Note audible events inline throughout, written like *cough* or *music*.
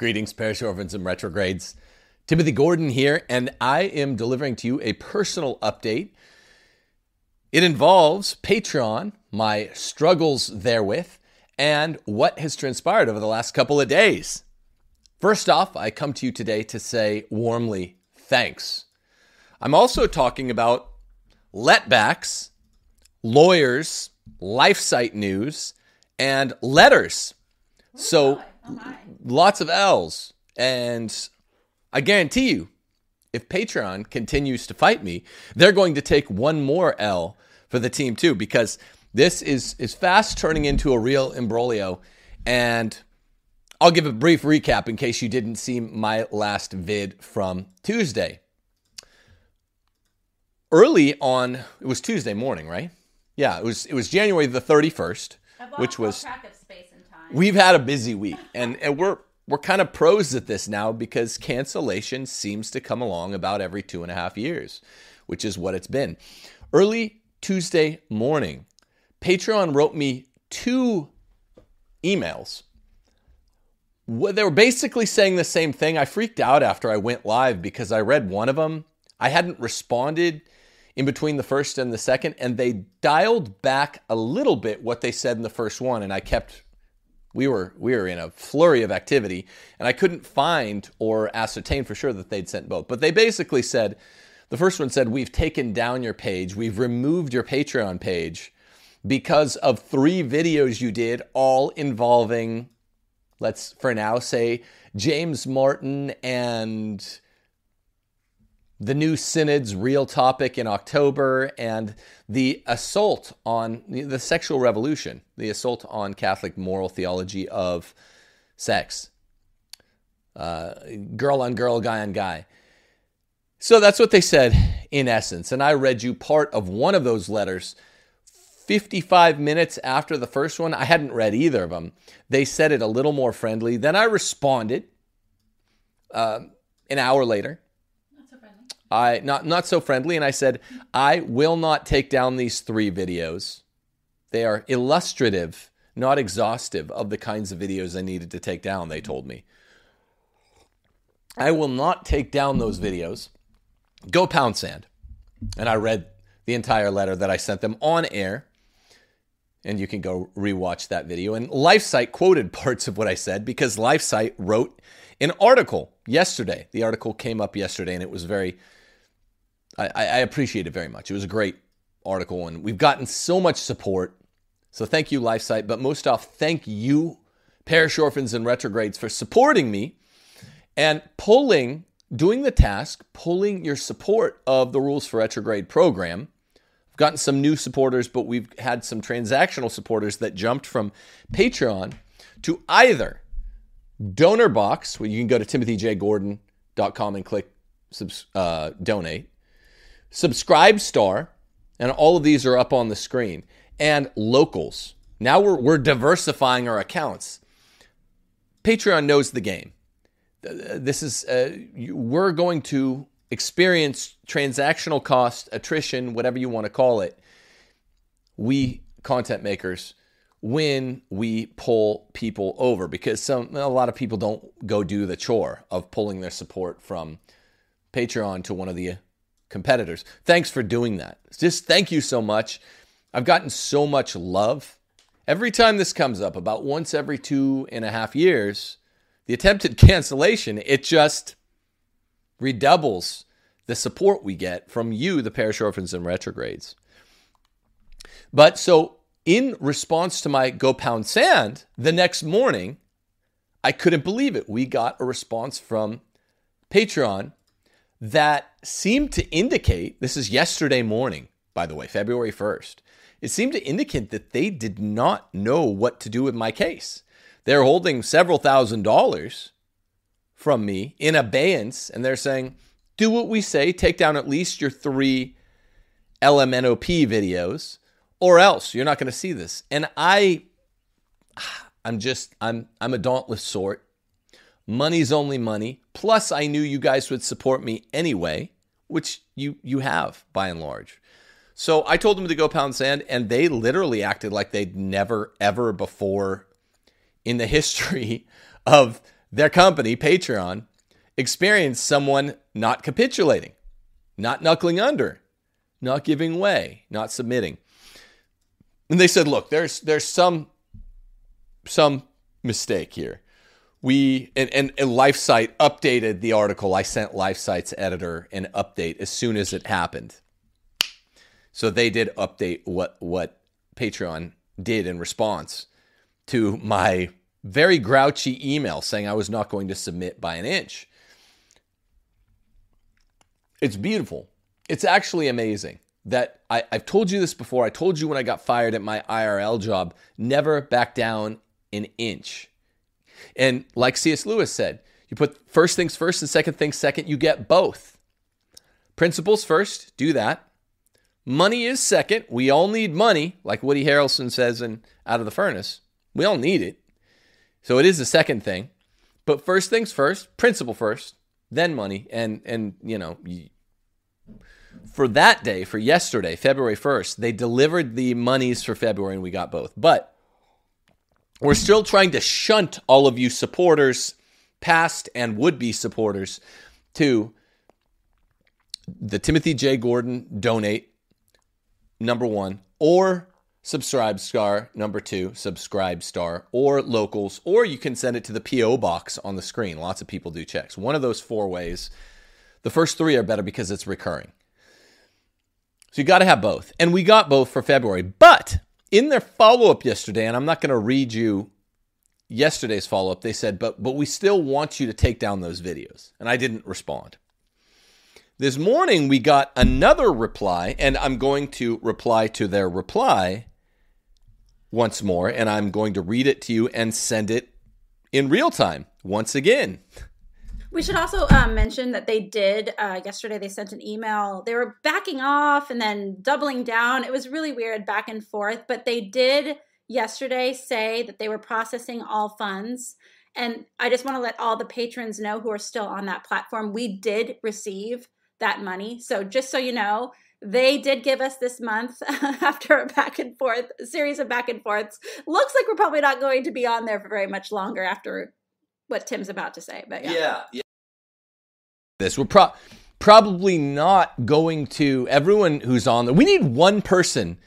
Greetings, parish orphans and retrogrades. Timothy Gordon here, and I am delivering to you a personal update. It involves Patreon, my struggles therewith, and what has transpired over the last couple of days. First off, I come to you today to say warmly thanks. I'm also talking about letbacks, lawyers, LifeSite news, and letters. So lots of L's. And I guarantee you, if Patreon continues to fight me, they're going to take one more L for the team too, because this is is fast turning into a real imbroglio. And I'll give a brief recap in case you didn't see my last vid from Tuesday. Early on, it was Tuesday morning, right? Yeah, it was it was January the 31st, which was we've had a busy week, and, and we're we're kind of pros at this now because cancellation seems to come along about every two and a half years, which is what it's been. Early Tuesday morning, Patreon wrote me two emails. They were basically saying the same thing. I freaked out after I went live because I read one of them. I hadn't responded in between the first and the second, and they dialed back a little bit what they said in the first one, and I kept we were we were in a flurry of activity and i couldn't find or ascertain for sure that they'd sent both. But they basically said the first one said we've taken down your page. We've removed your patreon page because of three videos you did all involving let's for now say james martin and the new synod's real topic in October and the assault on the sexual revolution, the assault on Catholic moral theology of sex, uh, girl on girl, guy on guy. So that's what they said in essence. And I read you part of one of those letters 55 minutes after the first one. I hadn't read either of them. They said it a little more friendly. Then I responded uh, an hour later I not not so friendly, and I said, I will not take down these three videos. They are illustrative, not exhaustive of the kinds of videos I needed to take down, they told me. I will not take down those videos. Go pound sand. And I read the entire letter that I sent them on air. And you can go rewatch that video. And LifeSite quoted *laughs* parts of what I said because LifeSite wrote an article yesterday. The article came up yesterday and it was very I, I appreciate it very much. It was a great article, and we've gotten so much support. So thank you, LifeSite. But most off, thank you, Parish Orphans and Retrogrades, for supporting me and pulling, doing the task, pulling your support of the Rules for Retrograde program. We've gotten some new supporters, but we've had some transactional supporters that jumped from Patreon to either donor box, where you can go to timothyjgordon.com and click uh, donate, Subscribe Star, and all of these are up on the screen, and locals. Now we're, we're diversifying our accounts. Patreon knows the game. This is, uh, we're going to experience transactional cost, attrition, whatever you want to call it. We content makers when we pull people over because some a lot of people don't go do the chore of pulling their support from Patreon to one of the competitors. Thanks for doing that. Just thank you so much. I've gotten so much love. Every time this comes up, about once every two and a half years, the attempted *laughs* cancellation, it just redoubles the support we get from you, the parish orphans and retrogrades. But so, in response to my go pound sand, the next morning, I couldn't believe it. We got a response from Patreon that seemed to indicate this is yesterday morning, by the way, February 1st. It seemed to indicate that they did not know what to do with my case. They're holding several thousand dollars from me in abeyance, and they're saying, do what we say, take down at least your three LMNOP videos, or else you're not going to see this. And I, *sighs* I'm just, I'm, I'm a dauntless sort. Money's only money. Plus, I knew you guys would support me anyway, which you you have by and large. So I told them to go pound sand, and they literally acted like they'd never ever before in the *laughs* history of their company, Patreon, experienced someone not capitulating, not knuckling under, not giving way, not submitting. And they said, look, there's there's some some mistake here. We and, and, and LifeSite updated the article. I sent LifeSite's editor an update as soon as it happened. So they did update what what Patreon did in response to my very grouchy email saying I was not going to submit by an inch. It's beautiful. It's actually amazing that I, have told you this before. I told you when I got fired at my IRL job never back down an inch. And like C.S. Lewis said, you put first things first and second things second, you get both. Principles first, do that. Money is second. We all need money, like Woody Harrelson says in Out of the Furnace. We all need it. So it is the second thing. But first things first, principle first, then money. And and you know, for that day, for yesterday, February 1st, they delivered the monies for February and we got both. But we're still trying to shunt all of you supporters, past and would be supporters, to the Timothy J. Gordon donate, number one, or subscribe star, number two, subscribe star, or locals, or you can send it to the P.O. box on the screen. Lots of people do checks. One of those four ways. The first three are better because it's recurring. So you got to have both. And we got both for February. But in their follow up yesterday, and I'm not going to read you yesterday's follow up, they said, but, but we still want you to take down those videos. And I didn't respond. This morning, we got another reply, and I'm going to reply to their reply once more, and I'm going to read it to you and send it in real time once again. We should also um, mention that they did uh, yesterday. They sent an email. They were backing off and then doubling down. It was really weird, back and forth. But they did yesterday say that they were processing all funds. And I just want to let all the patrons know who are still on that platform. We did receive that money. So just so you know, they did give us this month *laughs* after a back and forth a series of back and forths. Looks like we're probably not going to be on there for very much longer after what Tim's about to say. But yeah, yeah, yeah. this we're pro- probably not going to everyone who's on there. We need one person.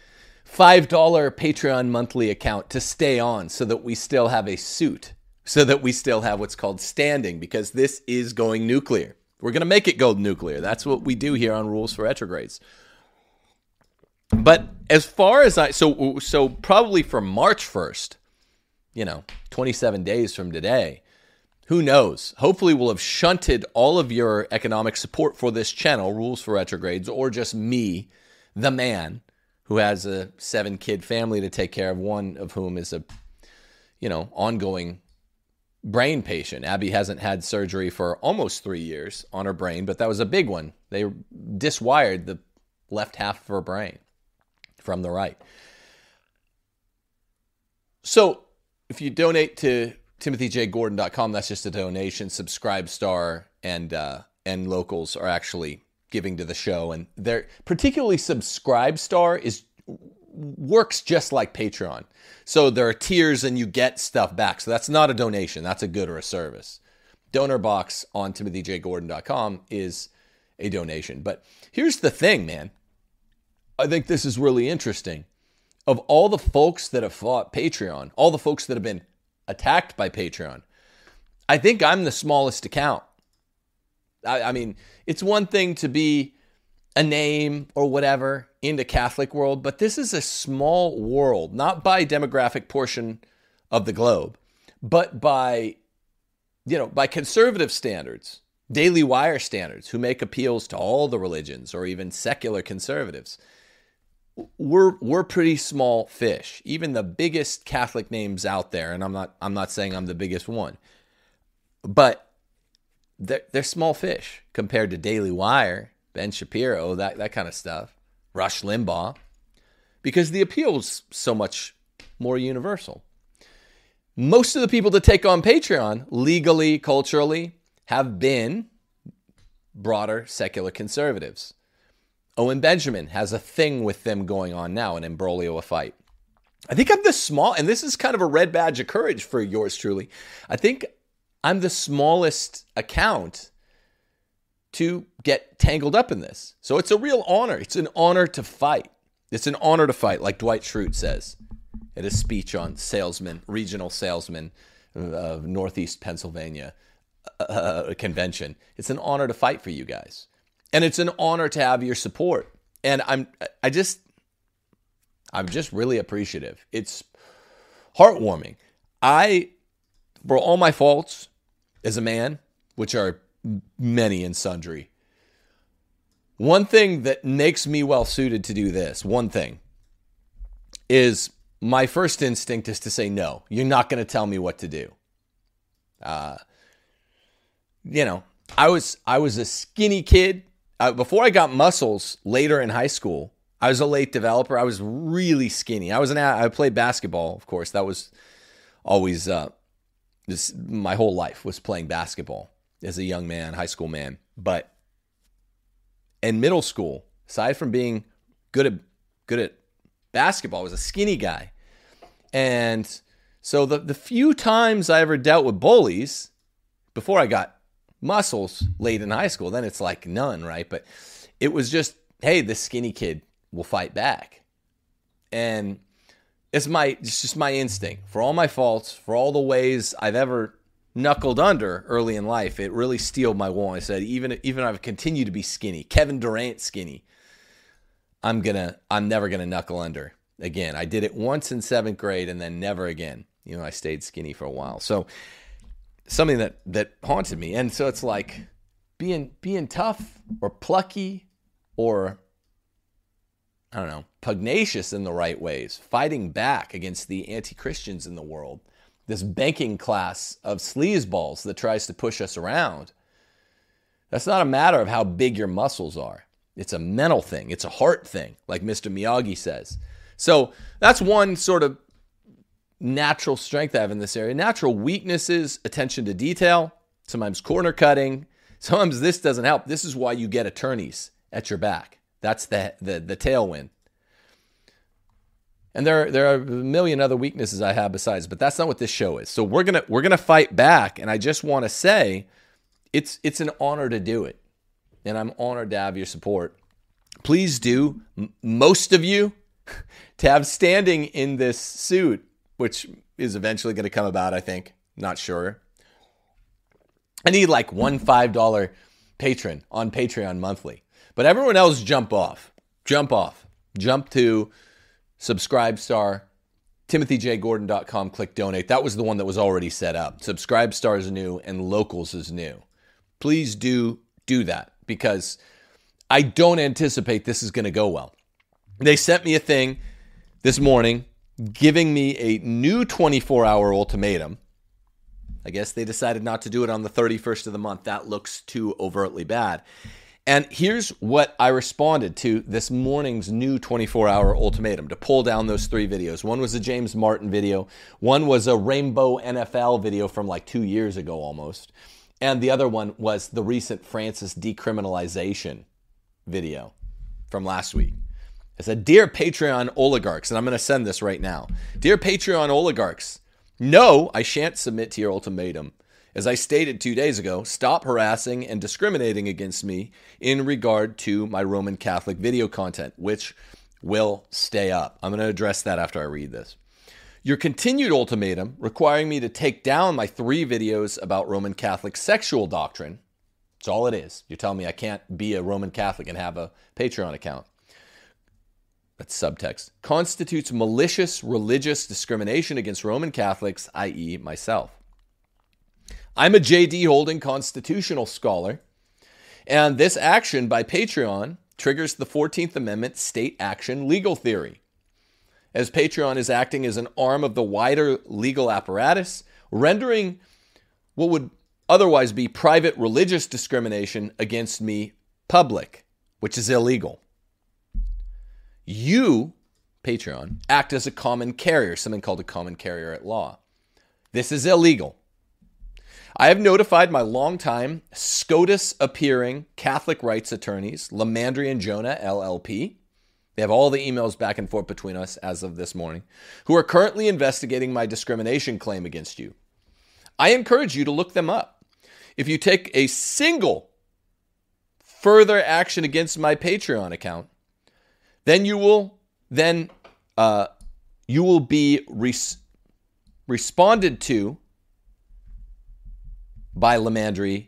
$5 Patreon monthly account to stay on so that we still have a suit, so that we still have what's called standing, because this is going nuclear. We're going to make it go nuclear. That's what we do here on Rules for Retrogrades. But as far as I so so probably for March 1st, you know, 27 days from today, who knows? Hopefully, we'll have shunted all of your economic support for this channel, Rules for Retrogrades, or just me, the man who has a seven kid family to take care of, one of whom is a, you know, ongoing brain patient. Abby hasn't had surgery for almost three years on her brain, but that was a big one. They diswired the left half of her brain from the right. So if you donate to timothyjgordon.com. That's just a donation. Subscribe Star and uh, and locals are actually giving to the show, and they're particularly Subscribe Star is works just like Patreon. So there are tiers, and you get stuff back. So that's not a donation. That's a good or a service. Donor box on timothyjgordon.com is a donation. But here's the thing, man. I think this is really interesting. Of all the folks that have fought Patreon, all the folks that have been attacked by Patreon. I think I'm the smallest account. I, I, mean, it's one thing to be a name or whatever in the Catholic world, but this is a small world, not by demographic portion of the globe, but by you know, by conservative standards, Daily Wire standards, who make appeals to all the religions or even secular conservatives we're we're pretty small fish. Even the biggest Catholic names out there, and I'm not I'm not saying I'm the biggest one, but they're, they're small fish compared to Daily Wire, Ben Shapiro, that that kind of stuff, Rush Limbaugh, because the appeal is so much more universal. Most of the people that take on Patreon, legally, culturally, have been broader secular conservatives. Owen Benjamin has a thing with them going on now, an imbroglio, a fight. I think I'm the small, and this is kind of a red badge of courage for yours truly. I think I'm the smallest account to get tangled up in this. So it's a real honor. It's an honor to fight. It's an honor to fight, like Dwight Schrute says at a speech on salesman, regional salesman of Northeast Pennsylvania uh, convention. It's an honor to fight for you guys, and it's an honor to have your support. And I'm, I just, I'm just really appreciative. It's heartwarming. I, for all my faults as a man, which are many and sundry, one thing that makes me well suited to do this, one thing, is my first instinct is to say no. You're not going to tell me what to do. Uh, you know, I was I was a skinny kid uh, before I got muscles later in high school. I was a late developer. I was really skinny. I was an I played basketball, of course. That was always uh, this my whole life was playing basketball as a young man, high school man. But in middle school, aside from being good at good at basketball, I was a skinny guy. And so the the few times I ever dealt with bullies before I got muscles late in high school, then it's like none, right? But it was just, hey, this skinny kid will fight back. And it's my it's just my instinct. For all my faults, for all the ways I've ever knuckled under early in life, it really steeled my will. I said, even even I've continued to be skinny, Kevin Durant skinny, I'm gonna I'm never gonna knuckle under again. I did it once in seventh grade and then never again. You know, I stayed skinny for a while. So something that that haunted me. And so it's like being being tough or plucky or I don't know, pugnacious in the right ways, fighting back against the anti-Christians in the world this banking class of sleazeballs that tries to push us around. That's not a matter of how big your muscles are. It's a mental thing, it's a heart thing, like Mr. Miyagi says. So that's one sort of natural strength I have in this area. Natural weaknesses, attention to detail, sometimes corner cutting. Sometimes this doesn't help. This is why you get attorneys at your back. That's the, the, the tailwind. And there, there are a million other weaknesses I have besides, but that's not what this show is. So we're gonna we're gonna fight back, and I just want to say, it's it's an honor to do it, and I'm honored to have your support. Please do, m- most of you, *laughs* to have standing in this suit, which is eventually going to come about. I think, not sure. I need like one five dollar patron on Patreon monthly, but everyone else jump off, jump off, jump to subscribe Subscribestar, timothyjgordon.com, click donate. That was the one that was already set up. Subscribestar is new and Locals is new. Please do do that because I don't anticipate this is going to go well. They sent me a thing this morning giving me a new 24 hour ultimatum. I guess they decided not to do it on the 31st of the month. That looks too overtly bad. And here's what I responded to this morning's new 24 hour ultimatum to pull down those three videos. One was a James Martin video, one was a Rainbow NFL video from like two years ago almost, and the other one was the recent Francis decriminalization video from last week. I said, Dear Patreon oligarchs, and I'm going to send this right now. Dear Patreon oligarchs, no, I shan't submit to your ultimatum. As I stated two days ago, stop harassing and discriminating against me in regard to my Roman Catholic video content, which will stay up. I'm going to address that after I read this. Your continued ultimatum requiring me to take down my three videos about Roman Catholic sexual doctrine. That's all it is. You're telling me I can't be a Roman Catholic and have a Patreon account. That's subtext. Constitutes malicious religious discrimination against Roman Catholics, i.e., myself. I'm a JD Holding constitutional scholar, and this action by Patreon triggers the 14th Amendment state action legal theory. As Patreon is acting as an arm of the wider legal apparatus, rendering what would otherwise be private religious discrimination against me public, which is illegal. You, Patreon, act as a common carrier, something called a common carrier at law. This is illegal. I have notified my longtime SCOTUS appearing Catholic rights attorneys, LiMandri and Jonna LLP. They have all the emails back and forth between us as of this morning, who are currently investigating my discrimination claim against you. I encourage you to look them up. If you take a single further action against my Patreon account, then you will then uh, you will be res- responded to by LiMandri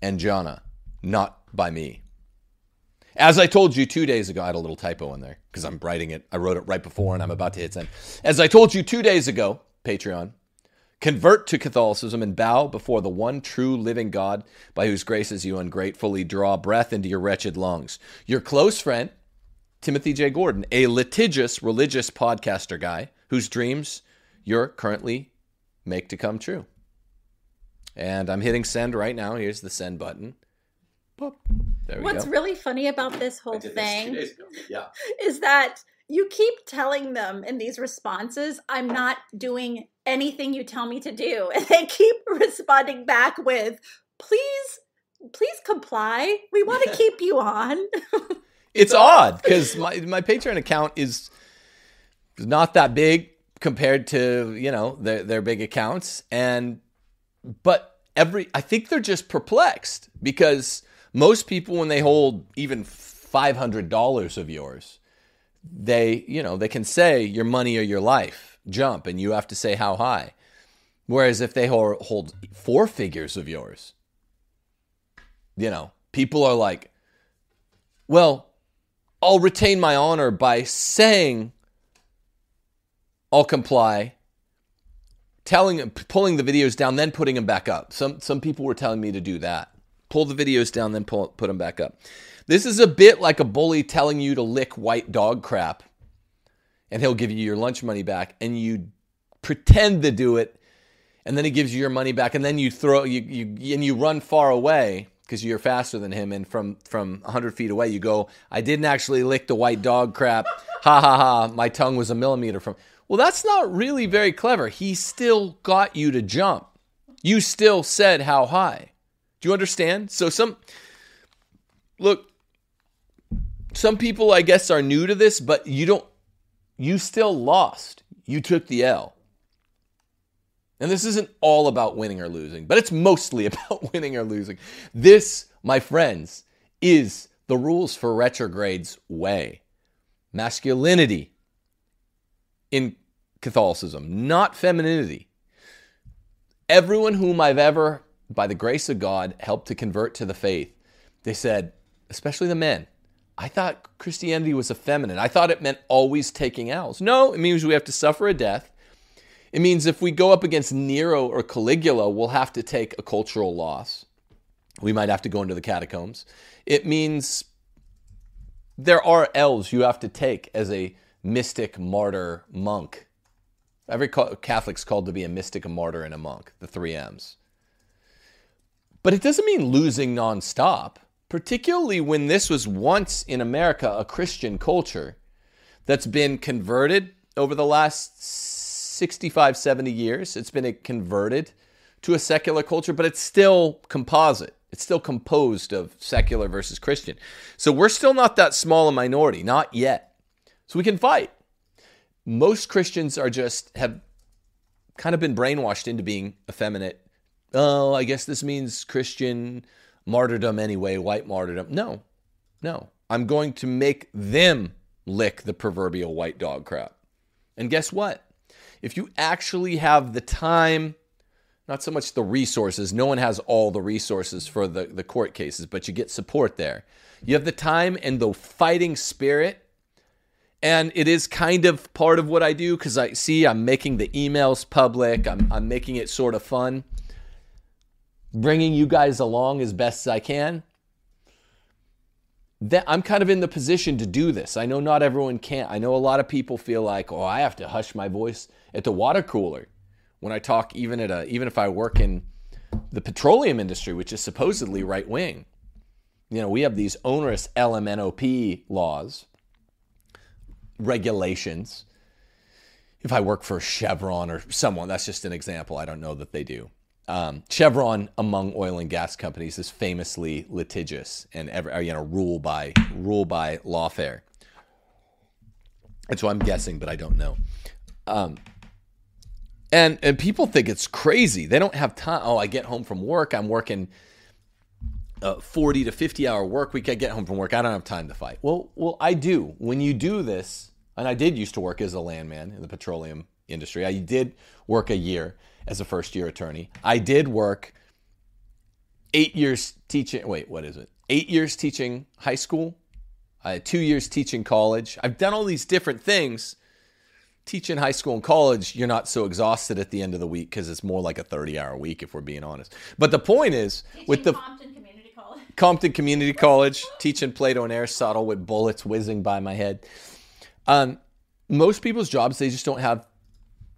and Jonna, not by me. As I told you two days ago, I had a little typo in there because I'm writing it. I wrote it right before and I'm about to hit send. As I told you two days ago, Patreon, convert to Catholicism and bow before the one true living God by whose graces you ungratefully draw breath into your wretched lungs. Your close friend, Timothy J. Gordon, a litigious religious podcaster guy whose dreams you're currently make to come true. And I'm hitting send right now. Here's the send button. Boop. There we What's go. really funny about this whole thing this yeah. *laughs* is that you keep telling them in these responses, I'm not doing anything you tell me to do. *laughs* And they keep *laughs* responding back with, please, please comply. We want to keep you on. It's odd because my, my Patreon account is not that big compared to, you know, their, their big accounts. And, but every, I think they're just perplexed because most people, when they hold even $500 of yours, they, you know, they can say your money or your life, jump, and you have to say how high. Whereas if they hold four figures of yours, you know, people are like, well, I'll retain my honor by saying I'll comply, telling, pulling the videos down, then putting them back up. Some some people were telling me to do that pull the videos down, then pull, put them back up. This is a bit like a bully telling you to lick white dog crap, and he'll give you your lunch money back, and you pretend to do it, and then he gives you your money back, and then you throw you, you and you run far away because you're faster than him, and from from 100 feet away you go, I didn't actually lick the white dog crap, *laughs* ha ha ha, my tongue was a millimeter from. Well, that's not really very clever. He still got you to jump. You still said how high. Do you understand? So some look, some people I guess are new to this, but you don't you still lost. You took the L. And this isn't all about winning or losing, but it's mostly *laughs* about winning or losing. This, my friends, is the rules for retrogrades way. Masculinity in Catholicism, not femininity. Everyone whom I've ever by the grace of God, helped to convert to the faith, they said, especially the men, I thought Christianity was effeminate. I thought it meant always taking L's. No, it means we have to suffer a death. It means if we go up against Nero or Caligula, we'll have to take a cultural loss. We might have to go into the catacombs. It means there are L's you have to take as a mystic, martyr, monk. Every Catholic's called to be a mystic, a martyr, and a monk, the three M's. But it doesn't mean losing nonstop, particularly when this was once in America a Christian culture that's been converted over the last 65, 70 years. It's been converted to a secular culture, but it's still composite. It's still composed of secular versus Christian. So we're still not that small a minority, not yet. So we can fight. Most Christians are just have kind of been brainwashed into being effeminate oh, I guess this means Christian martyrdom anyway, white martyrdom. No, no. I'm going to make them lick the proverbial white dog crap. And guess what? If you actually have the time, not so much the resources, no one has all the resources for the, the court cases, but you get support there. You have the time and the fighting spirit. And it is kind of part of what I do because I see I'm making the emails public, I'm, I'm making it sort of fun bringing you guys along as best as I can. That I'm kind of in the position to do this. I know not everyone can. I know a lot of people feel like, "Oh, I have to hush my voice at the water cooler when I talk even at a even if I work in the petroleum industry, which is supposedly right wing." You know, we have these onerous LMNOP laws, regulations. If I work for Chevron or someone, that's just an example. I don't know that they do. Um, Chevron among oil and gas companies is famously litigious and ever, you know rule by rule by lawfare. And so I'm guessing, but I don't know. Um, And and people think it's crazy. They don't have time. Oh, I get home from work. I'm working a 40 to 50 hour work week. I get home from work. I don't have time to fight. Well, well, I do. When you do this, and I did used to work as a landman in the petroleum industry. I did work a year as a first year attorney. I did work eight years teaching. Wait, what is it? Eight years teaching high school. I had two years teaching college. I've done all these different things teaching high school and college, you're not so exhausted at the end of the week because it's more like a 30 hour week, if we're being honest. But the point is, teaching with the Compton Community College. *laughs* Compton Community College, teaching Plato and Aristotle with bullets whizzing by my head. Um, most people's jobs, they just don't have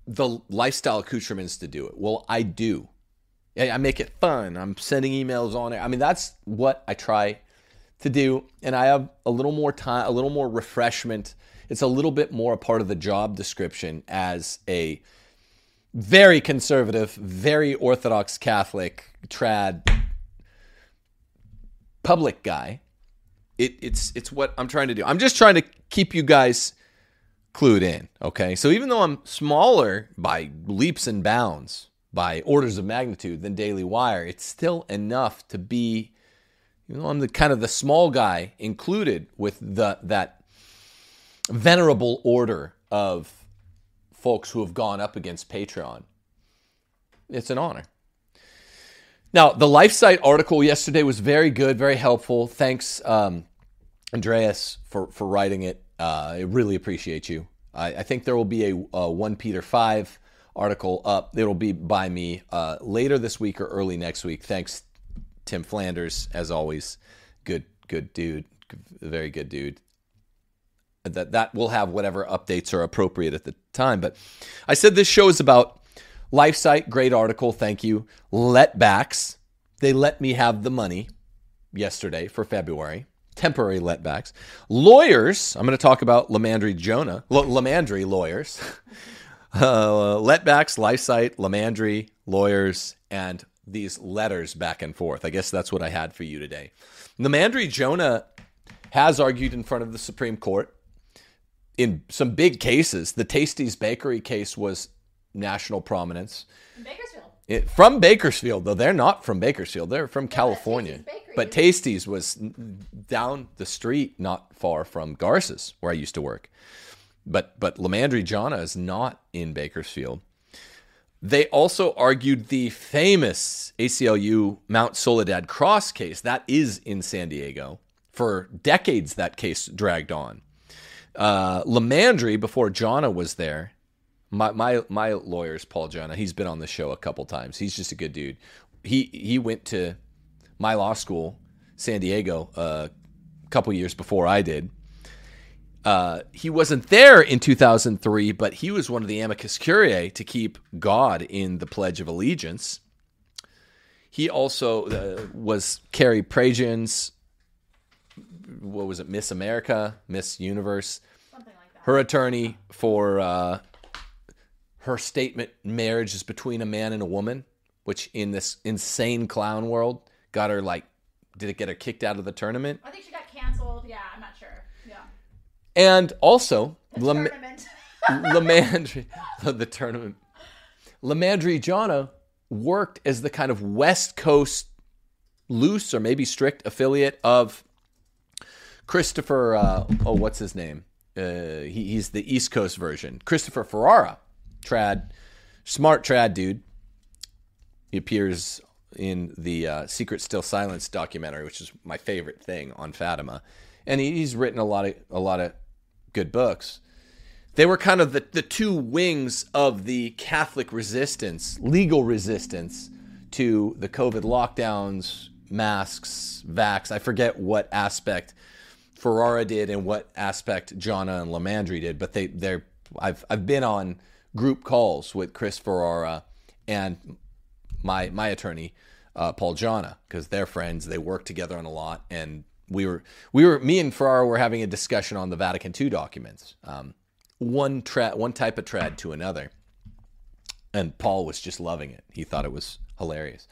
the lifestyle accoutrements to do it. Well, I do. I make it fun. I'm sending emails on it. I mean, that's what I try to do. And I have a little more time, a little more refreshment it's a little bit more a part of the job description as a very conservative, very orthodox Catholic trad public guy. It, it's it's what I'm trying to do. I'm just trying to keep you guys clued in. Okay, so even though I'm smaller by leaps and bounds, by orders of magnitude than Daily Wire, it's still enough to be. You know, I'm the kind of the small guy included with the that venerable order of folks who have gone up against Patreon. It's an honor. Now, the LifeSite article yesterday was very good, very helpful. Thanks, um, Andreas, for, for writing it. Uh, I really appreciate you. I, I, think there will be a, a 1 Peter 5 article up. It'll be by me uh, later this week or early next week. Thanks, Tim Flanders, as always. Good, good dude. Very good dude that that will have whatever updates are appropriate at the time. But I said this show is about LifeSite, great article, thank you. Letbacks, they let me have the money yesterday for February. Temporary letbacks. Lawyers, I'm going to talk about LiMandri Jonna, L- LiMandri lawyers. *laughs* uh, letbacks, LifeSite, LiMandri lawyers, and these letters back and forth. I guess that's what I had for you today. LiMandri Jonna has argued in front of the Supreme Court in some big cases. The Tastries Bakery case was national prominence. Bakersfield. It, from Bakersfield, though they're not from Bakersfield, they're from California. But Tastries was down the street, not far from Garces, where I used to work. But but LiMandri Jonna is not in Bakersfield. They also argued the famous ACLU Mount Soledad Cross case. That is in San Diego. For decades, that case dragged on uh, LiMandri before Jonna was there. My my my lawyer's Paul Jonna. He's been on the show a couple times. He's just a good dude. He he went to my law school, San Diego, uh, a couple years before I did. Uh, he wasn't there in 2003, but he was one of the amicus curiae to keep God in the Pledge of Allegiance. He also uh, was Carrie Prejean's what was it, Miss America, Miss Universe, something like that. Her attorney for uh, her statement, marriage is between a man and a woman, which in this insane clown world got her like, did it get her kicked out of the tournament? I think she got canceled. Yeah, I'm not sure. Yeah. And also, the Lam- tournament. *laughs* LiMandri, the tournament. LiMandri Jonna worked as the kind of West Coast loose or maybe strict affiliate of Christopher, uh, oh, what's his name? Uh, he, he's the East Coast version. Christopher Ferrara, trad, smart trad dude. He appears in the uh, Secret Still Silence documentary, which is my favorite thing on Fatima, and he, he's written a lot of a lot of good books. They were kind of the, the two wings of the Catholic resistance, legal resistance to the COVID lockdowns, masks, vax. I forget what aspect Ferrara did and what aspect Jonna and LiMandri did, but they they're I've I've been on group calls with Chris Ferrara and my my attorney uh, Paul Jonna because they're friends. They work together on a lot, and we were we were me and Ferrara were having a discussion on the Vatican II documents, um, one tra- one type of trad to another, and Paul was just loving it. He thought it was hilarious.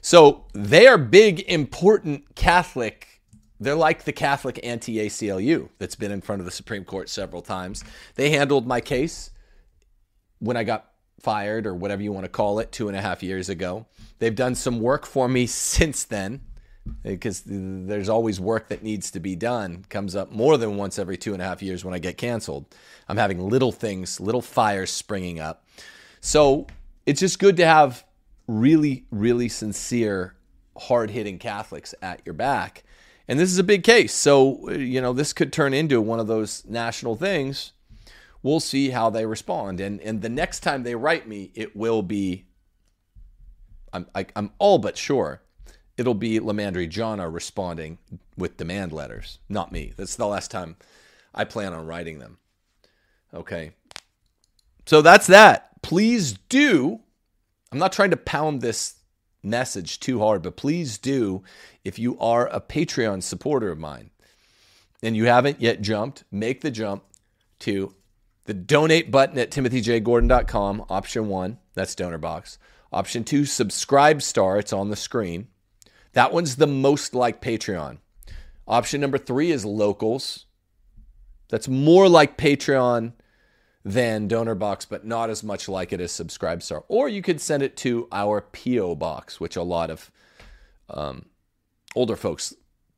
So they are big, important Catholic they're like the Catholic anti ACLU that's been in front of the Supreme Court several times. They handled my case when I got fired or whatever you want to call it two and a half years ago. They've done some work for me *laughs* since then because there's always work that needs to be done comes up more than once every two and a half years when i get canceled. I'm having little things little fires springing up. So it's just good to have really really sincere hard-hitting catholics at your back. And this is a big case so uh, you know this could turn into one of those national things we'll see how they respond. And and the next time they write me, it will be. I'm I, am i am all but sure it'll be LiMandri Jonna responding with demand letters, not me. That's the last time I plan on writing them. Okay. So that's that. Please do. I'm not trying to pound this message too hard, but please do, if you are a Patreon supporter of mine and you haven't yet jumped, make the jump to the donate button at timothyjgordon.com, option one, that's donor box. Option two, subscribe star, it's on the screen. That one's the most like Patreon. Option number three is locals. That's more like Patreon than donor box, but not as much like it as subscribe star. Or you could send it to our PO box, which a lot of um, older folks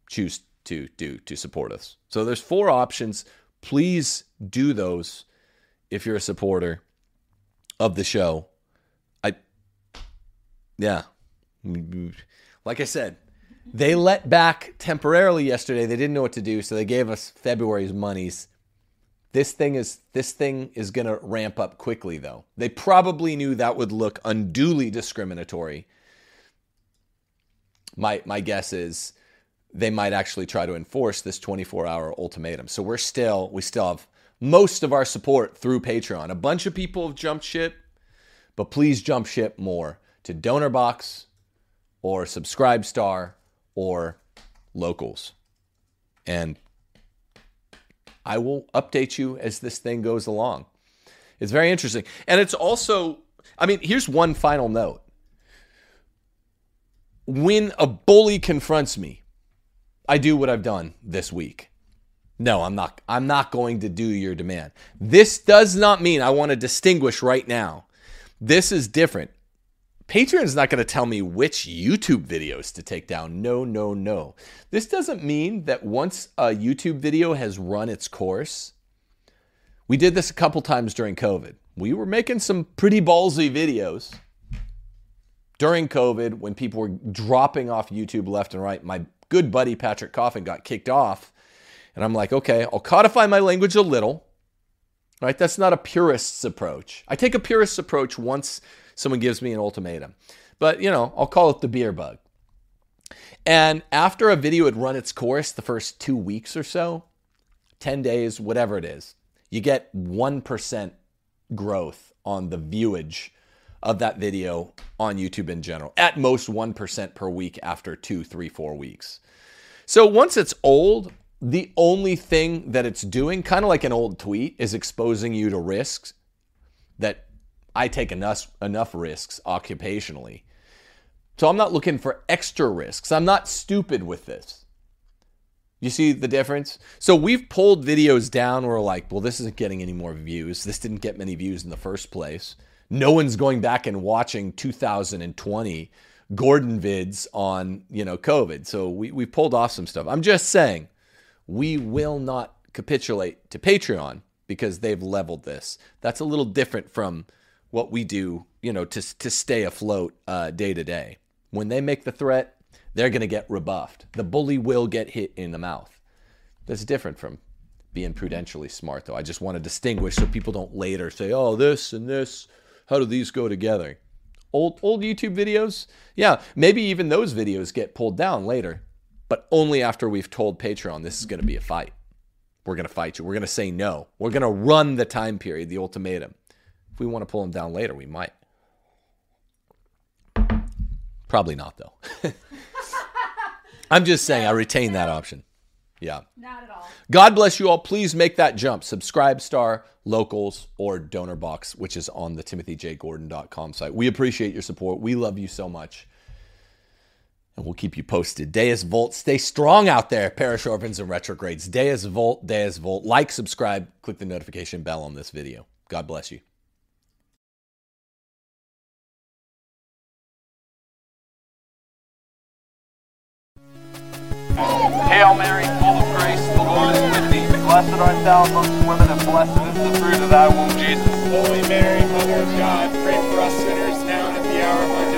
choose to do to support us. So there's four options. Please do those if you're a supporter of the show. I, yeah. Like I said, they let back temporarily yesterday. They didn't know what to do, so they gave us February's monies. This thing is this thing is going to ramp up quickly though. They probably knew that would look unduly discriminatory. My my guess is they might actually try to enforce this 24-hour ultimatum. So we're still we still have most of our support through Patreon. A bunch of people have jumped ship, but please jump ship more to DonorBox or Subscribe Star or Locals. And I will update you as this thing goes along. It's very interesting. And it's also, I mean, here's one final note. When a bully confronts me, I do what I've done this week. No, I'm not. I'm not going to do your demand. This does not mean I want to distinguish right now. This is different. Patreon's not going to tell me which YouTube videos to take down. No, no, no. This doesn't mean that once a YouTube video has run its course, we did this a couple times during COVID. We were making some pretty ballsy videos during COVID when people were dropping off YouTube left and right. My good buddy Patrick Coffin got kicked off and I'm like, okay, I'll codify my language a little. Right? That's not a purist's approach. I take a purist's approach once someone gives me an ultimatum. But, you know, I'll call it the beer bug. And after a video had run its course, the first two weeks or so, 10 days, whatever it is, you get 1% growth on the viewage of that video on YouTube in general. At most 1% per week after two, three, four weeks. So once it's old, the only thing that it's doing, kind of like an old tweet, is exposing you to risks that I take enough enough risks occupationally. So I'm not looking for extra risks. I'm not stupid with this. You see the difference? So we've pulled videos down where we're like, well, this isn't getting any more views. This didn't get many views in the first place. No one's going back and watching 2020 Gordon vids on, you know, COVID. So we, we pulled off some stuff. I'm just saying we will not capitulate to Patreon because they've leveled this. That's a little different from what we do, you know, to, to stay afloat uh, day to day. When they make the threat, they're going to get rebuffed. The bully will get hit in the mouth. That's different from being prudentially smart, though. I just want to distinguish so people don't later say, oh, this and this, how do these go together? Old, old YouTube videos, yeah, maybe even those videos get pulled down later but only after we've told Patreon this is going to be a fight. We're going to fight you. We're going to say no. We're going to run the time period, the ultimatum. If we want to pull them down later, we might. Probably not, though. *laughs* I'm just saying, I retain that option. Yeah. Not at all. God bless you all. Please make that jump. Subscribe star, locals, or donor box, which is on the timothyjgordon.com site. We appreciate your support. We love you so much and we'll keep you posted. Deus Vult, stay strong out there, parish orphans and retrogrades. Deus Vult, Deus Vult. Like, subscribe, click the notification bell on this video. God bless you. Hail Mary, full of grace, the Lord is with thee. Blessed art thou amongst women, and blessed is the fruit of thy womb, Jesus. Holy Mary, Mother of God, pray for us sinners now and at the hour of our death.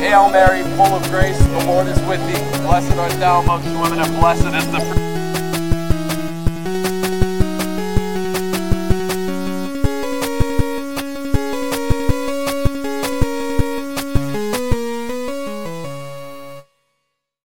Hail Mary, full of grace, the Lord is with thee. Blessed art thou amongst women, and blessed is the fruit